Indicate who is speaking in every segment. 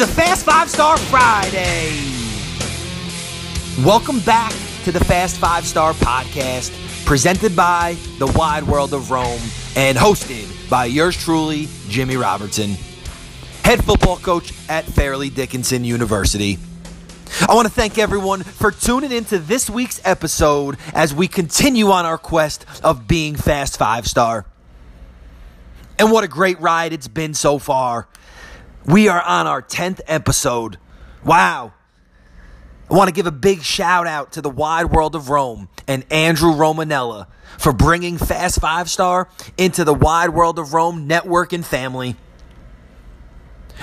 Speaker 1: It's a Fast Five Star Friday. Welcome back to the Fast Five Star Podcast, presented by the Wide World of Rome and hosted by yours truly, Jimmy Robertson, head football coach at Fairleigh Dickinson University. I want to thank everyone for tuning into this week's episode as we continue on our quest of being Fast Five Star. And what a great ride it's been so far. We are on our 10th episode. Wow. I want to give a big shout out to the wide world of Rome and Andrew Romanella for bringing Fast Five Star into the wide world of Rome network and family.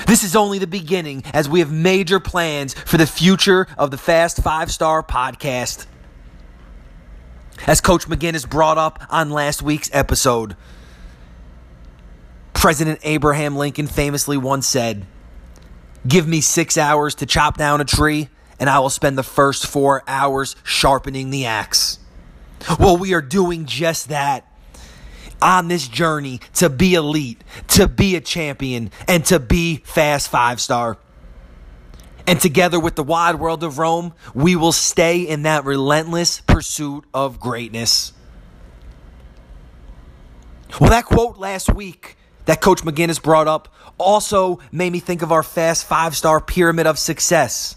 Speaker 1: This is only the beginning as we have major plans for the future of the Fast Five Star podcast. As Coach McGinnis brought up on last week's episode, President Abraham Lincoln famously once said, Give me six hours to chop down a tree, and I will spend the first four hours sharpening the axe. Well, we are doing just that on this journey to be elite, to be a champion, and to be fast five star. And together with the wide world of Rome, we will stay in that relentless pursuit of greatness. Well, that quote last week that Coach McGinnis brought up also made me think of our fast five star pyramid of success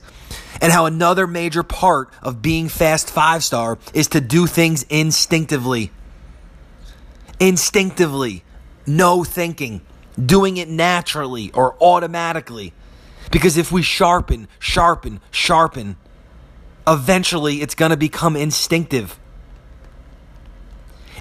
Speaker 1: and how another major part of being fast five star is to do things instinctively. Instinctively, no thinking, doing it naturally or automatically. Because if we sharpen, sharpen, sharpen, eventually it's going to become instinctive.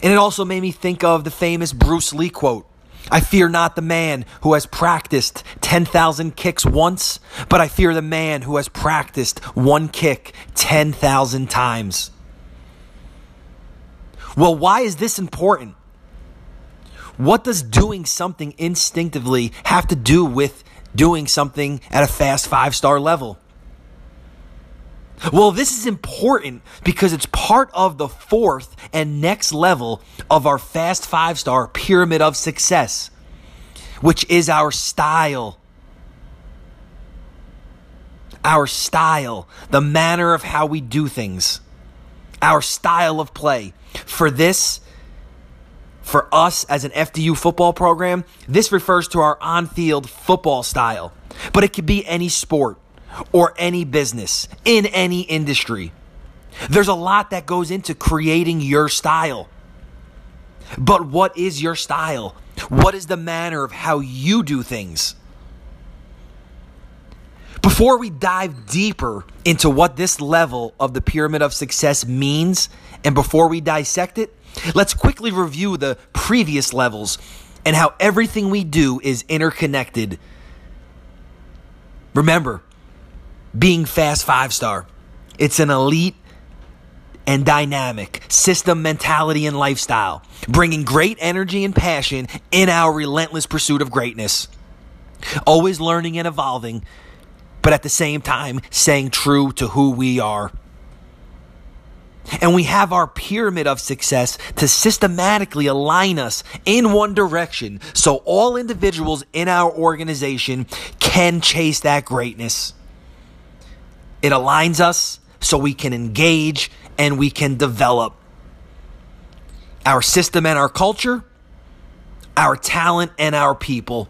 Speaker 1: And it also made me think of the famous Bruce Lee quote I fear not the man who has practiced 10,000 kicks once, but I fear the man who has practiced one kick 10,000 times. Well, why is this important? What does doing something instinctively have to do with doing something at a fast five star level? Well, this is important because it's part of the fourth and next level of our fast five star pyramid of success, which is our style. Our style, the manner of how we do things, our style of play. For this, for us as an FDU football program, this refers to our on field football style, but it could be any sport or any business in any industry. There's a lot that goes into creating your style. But what is your style? What is the manner of how you do things? Before we dive deeper into what this level of the pyramid of success means, and before we dissect it, let's quickly review the previous levels and how everything we do is interconnected. Remember, being fast five star. It's an elite and dynamic system mentality and lifestyle, bringing great energy and passion in our relentless pursuit of greatness. Always learning and evolving, but at the same time, staying true to who we are. And we have our pyramid of success to systematically align us in one direction so all individuals in our organization can chase that greatness. It aligns us so we can engage and we can develop our system and our culture, our talent and our people.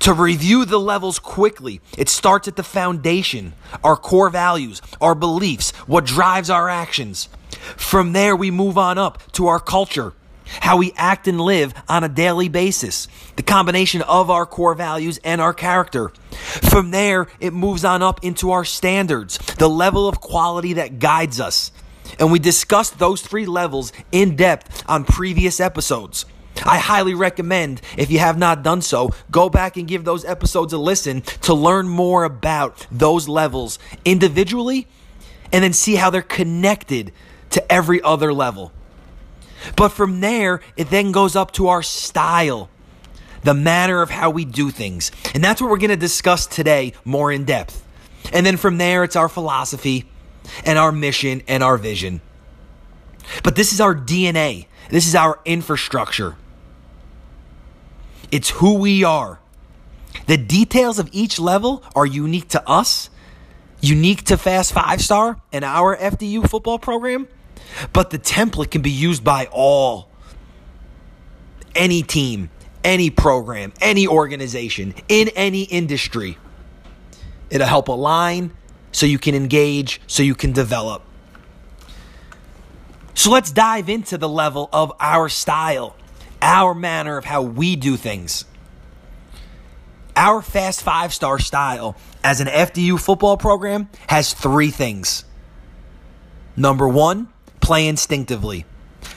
Speaker 1: To review the levels quickly, it starts at the foundation, our core values, our beliefs, what drives our actions. From there, we move on up to our culture, how we act and live on a daily basis, the combination of our core values and our character. From there, it moves on up into our standards, the level of quality that guides us. And we discussed those three levels in depth on previous episodes. I highly recommend, if you have not done so, go back and give those episodes a listen to learn more about those levels individually and then see how they're connected to every other level. But from there, it then goes up to our style, the manner of how we do things. And that's what we're going to discuss today more in depth. And then from there, it's our philosophy and our mission and our vision. But this is our DNA, this is our infrastructure. It's who we are. The details of each level are unique to us, unique to Fast Five Star and our FDU football program, but the template can be used by all. Any team, any program, any organization, in any industry. It'll help align so you can engage, so you can develop. So let's dive into the level of our style, our manner of how we do things. Our fast five star style as an FDU football program has three things. Number one, play instinctively.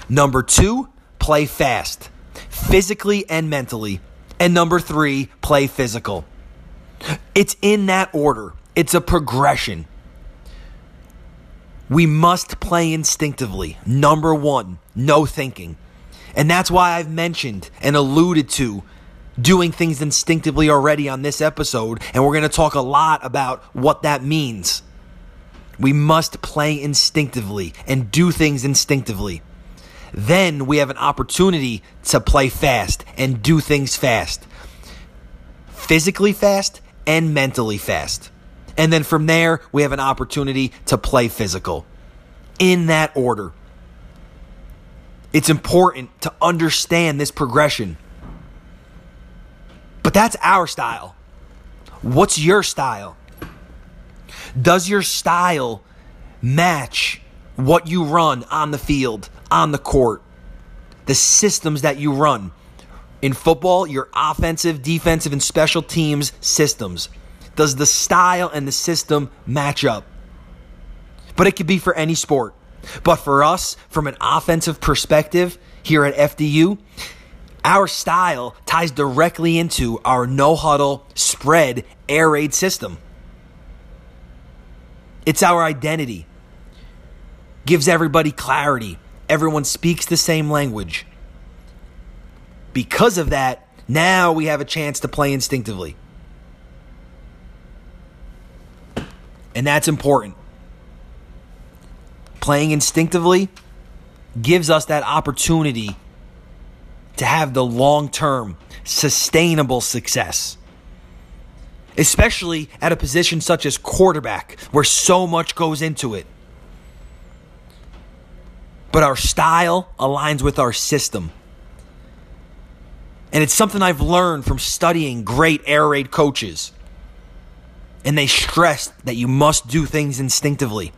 Speaker 1: Number two, play fast, physically and mentally. And number three, play physical. It's in that order, it's a progression. We must play instinctively. Number one, no thinking. And that's why I've mentioned and alluded to doing things instinctively already on this episode, and we're going to talk a lot about what that means. We must play instinctively and do things instinctively. Then we have an opportunity to play fast and do things fast. Physically fast and mentally fast. And then from there, we have an opportunity to play physical. In that order. It's important to understand this progression. But that's our style. What's your style? Does your style match what you run on the field, on the court, the systems that you run? In football, your offensive, defensive, and special teams systems. Does the style and the system match up? But it could be for any sport. But for us, from an offensive perspective here at FDU, our style ties directly into our no huddle, spread, air raid system. It's our identity. Gives everybody clarity. Everyone speaks the same language. Because of that, now we have a chance to play instinctively. And that's important. Playing instinctively gives us that opportunity to have the long term, sustainable success. Especially at a position such as quarterback, where so much goes into it. But our style aligns with our system. And it's something I've learned from studying great air raid coaches. And they stress that you must do things instinctively.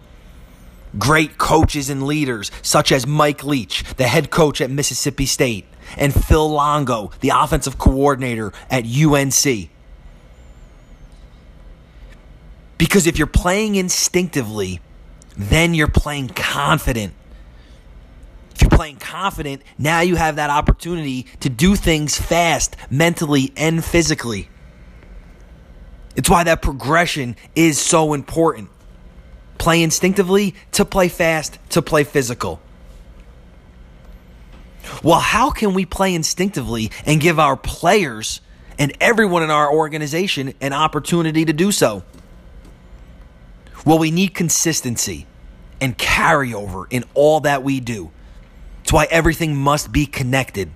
Speaker 1: Great coaches and leaders, such as Mike Leach, the head coach at Mississippi State, and Phil Longo, the offensive coordinator at UNC. Because if you're playing instinctively, then you're playing confident. If you're playing confident, now you have that opportunity to do things fast, mentally and physically. It's why that progression is so important. Play instinctively to play fast to play physical. Well, how can we play instinctively and give our players and everyone in our organization an opportunity to do so? Well, we need consistency and carryover in all that we do. It's why everything must be connected.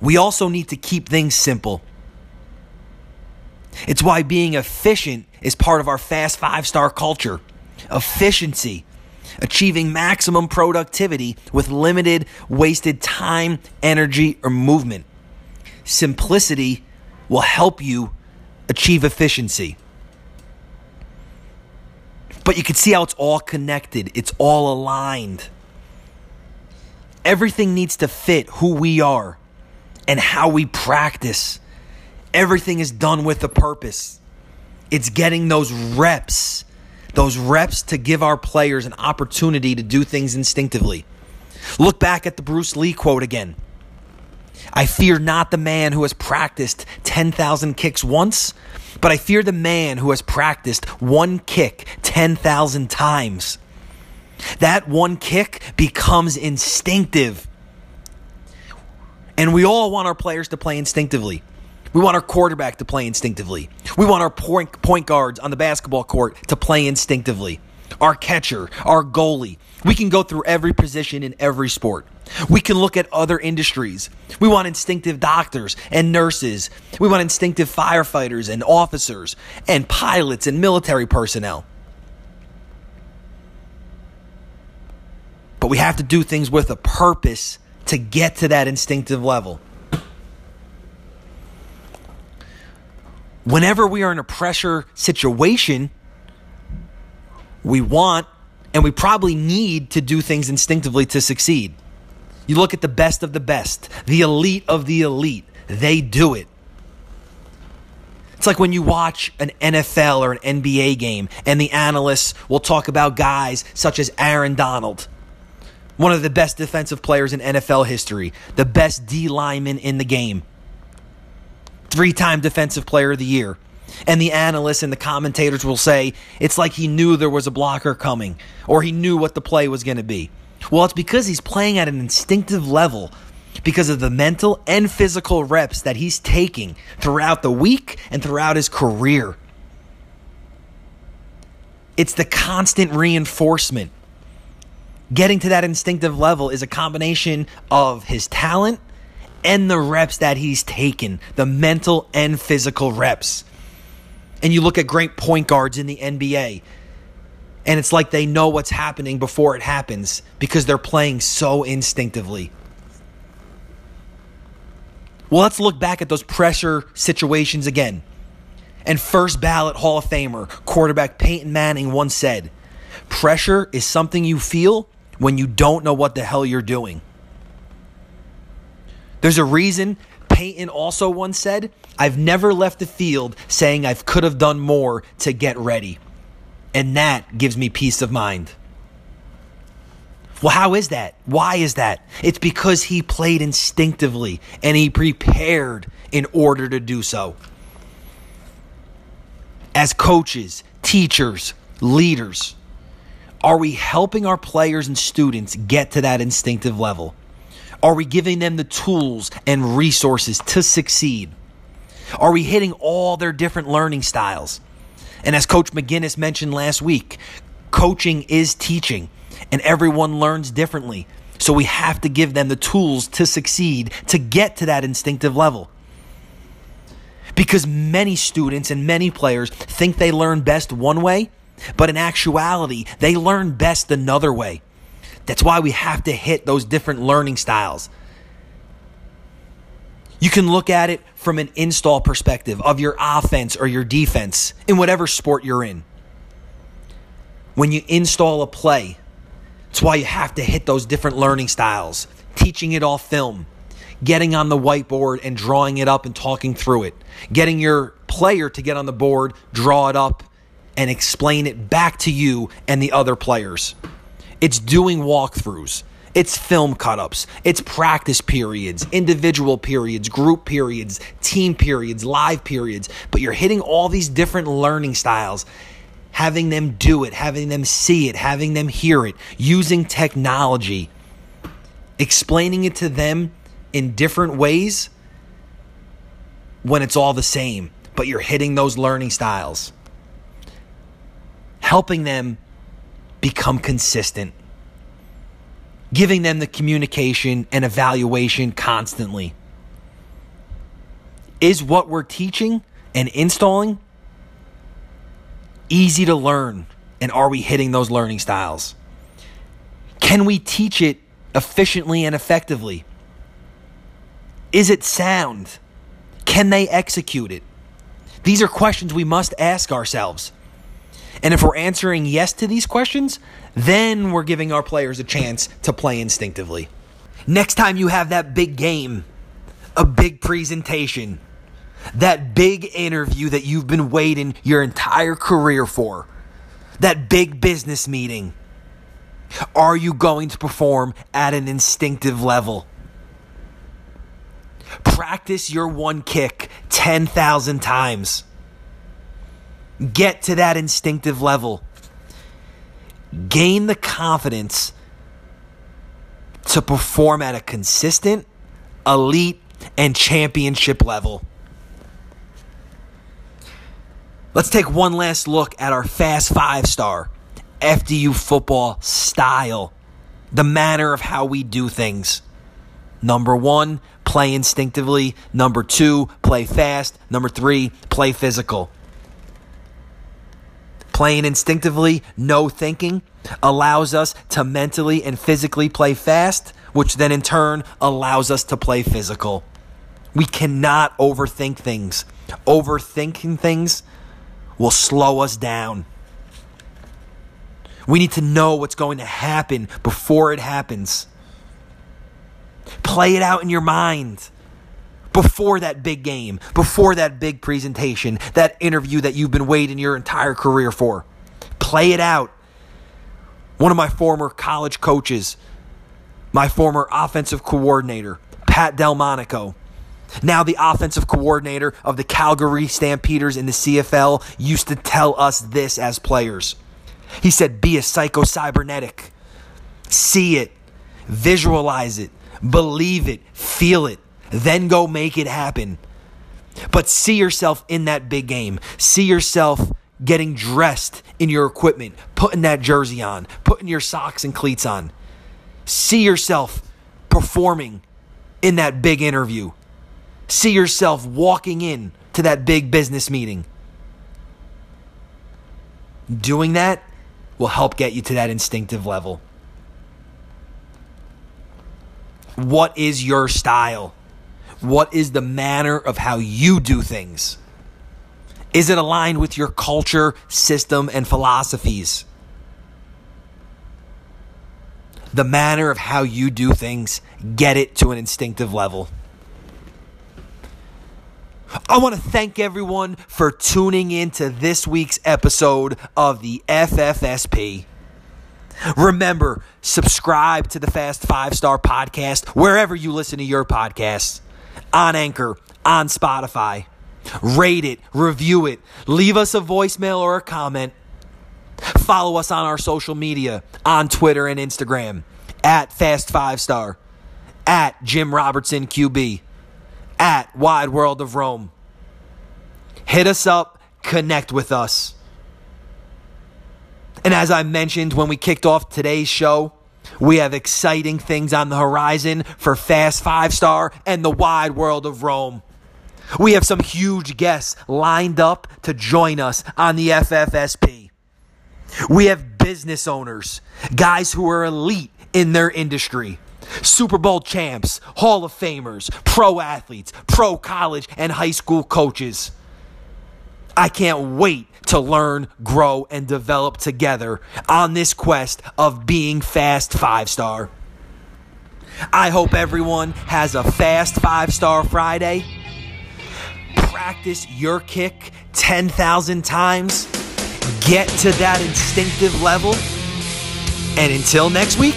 Speaker 1: We also need to keep things simple. It's why being efficient is part of our fast five star culture. Efficiency achieving maximum productivity with limited wasted time, energy, or movement. Simplicity will help you achieve efficiency. But you can see how it's all connected, it's all aligned. Everything needs to fit who we are and how we practice. Everything is done with a purpose. It's getting those reps those reps to give our players an opportunity to do things instinctively. Look back at the Bruce Lee quote again. I fear not the man who has practiced 10,000 kicks once, but I fear the man who has practiced one kick 10,000 times. That one kick becomes instinctive. And we all want our players to play instinctively. We want our quarterback to play instinctively. We want our point, point guards on the basketball court to play instinctively. Our catcher, our goalie. We can go through every position in every sport. We can look at other industries. We want instinctive doctors and nurses. We want instinctive firefighters and officers and pilots and military personnel. But we have to do things with a purpose to get to that instinctive level. Whenever we are in a pressure situation, we want and we probably need to do things instinctively to succeed. You look at the best of the best, the elite of the elite, they do it. It's like when you watch an NFL or an NBA game and the analysts will talk about guys such as Aaron Donald, one of the best defensive players in NFL history, the best D lineman in the game, three time defensive player of the year. And the analysts and the commentators will say it's like he knew there was a blocker coming or he knew what the play was going to be. Well, it's because he's playing at an instinctive level because of the mental and physical reps that he's taking throughout the week and throughout his career. It's the constant reinforcement. Getting to that instinctive level is a combination of his talent and the reps that he's taken, the mental and physical reps. And you look at great point guards in the NBA, and it's like they know what's happening before it happens because they're playing so instinctively. Well, let's look back at those pressure situations again. And first ballot Hall of Famer, quarterback Peyton Manning once said, Pressure is something you feel when you don't know what the hell you're doing. There's a reason Peyton also once said, I've never left the field saying I could have done more to get ready. And that gives me peace of mind. Well, how is that? Why is that? It's because he played instinctively and he prepared in order to do so. As coaches, teachers, leaders, are we helping our players and students get to that instinctive level? Are we giving them the tools and resources to succeed? Are we hitting all their different learning styles? And as Coach McGinnis mentioned last week, coaching is teaching, and everyone learns differently. So we have to give them the tools to succeed to get to that instinctive level. Because many students and many players think they learn best one way, but in actuality, they learn best another way. That's why we have to hit those different learning styles. You can look at it from an install perspective of your offense or your defense in whatever sport you're in. When you install a play, that's why you have to hit those different learning styles, teaching it off film, getting on the whiteboard and drawing it up and talking through it, getting your player to get on the board, draw it up, and explain it back to you and the other players. It's doing walkthroughs. It's film cut ups, it's practice periods, individual periods, group periods, team periods, live periods. But you're hitting all these different learning styles, having them do it, having them see it, having them hear it, using technology, explaining it to them in different ways when it's all the same, but you're hitting those learning styles, helping them become consistent giving them the communication and evaluation constantly. Is what we're teaching and installing easy to learn? And are we hitting those learning styles? Can we teach it efficiently and effectively? Is it sound? Can they execute it? These are questions we must ask ourselves. And if we're answering yes to these questions, then we're giving our players a chance to play instinctively. Next time you have that big game, a big presentation, that big interview that you've been waiting your entire career for, that big business meeting, are you going to perform at an instinctive level? Practice your one kick 10,000 times. Get to that instinctive level. Gain the confidence to perform at a consistent, elite, and championship level. Let's take one last look at our Fast Five star FDU football style, the manner of how we do things. Number one, play instinctively. Number two, play fast. Number three, play physical. Playing instinctively, no thinking, allows us to mentally and physically play fast, which then in turn allows us to play physical. We cannot overthink things. Overthinking things will slow us down. We need to know what's going to happen before it happens. Play it out in your mind before that big game, before that big presentation, that interview that you've been waiting your entire career for. Play it out. One of my former college coaches, my former offensive coordinator, Pat Delmonico, now the offensive coordinator of the Calgary Stampeders in the CFL, used to tell us this as players. He said, Be a psycho cybernetic. See it, visualize it, believe it, feel it, then go make it happen. But see yourself in that big game. See yourself getting dressed in your equipment, putting that jersey on, putting your socks and cleats on. See yourself performing in that big interview. See yourself walking in to that big business meeting. Doing that will help get you to that instinctive level. What is your style? What is the manner of how you do things? Is it aligned with your culture, system, and philosophies? The manner of how you do things, get it to an instinctive level. I want to thank everyone for tuning in to this week's episode of the FFSP. Remember, subscribe to the Fast Five Star Podcast wherever you listen to your podcasts on Anchor, on Spotify. Rate it, review it, leave us a voicemail or a comment. Follow us on our social media on Twitter and Instagram at Fast Five Star, at Jim Robertson QB, at Wide World of Rome. Hit us up, connect with us. And as I mentioned when we kicked off today's show, we have exciting things on the horizon for Fast Five Star and the wide world of Rome. We have some huge guests lined up to join us on the FFSP. We have business owners, guys who are elite in their industry. Super Bowl champs, Hall of Famers, pro athletes, pro college and high school coaches. I can't wait to learn, grow, and develop together on this quest of being fast five star. I hope everyone has a fast five star Friday. Practice your kick 10,000 times. Get to that instinctive level. And until next week,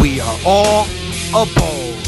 Speaker 1: we are all a aboard.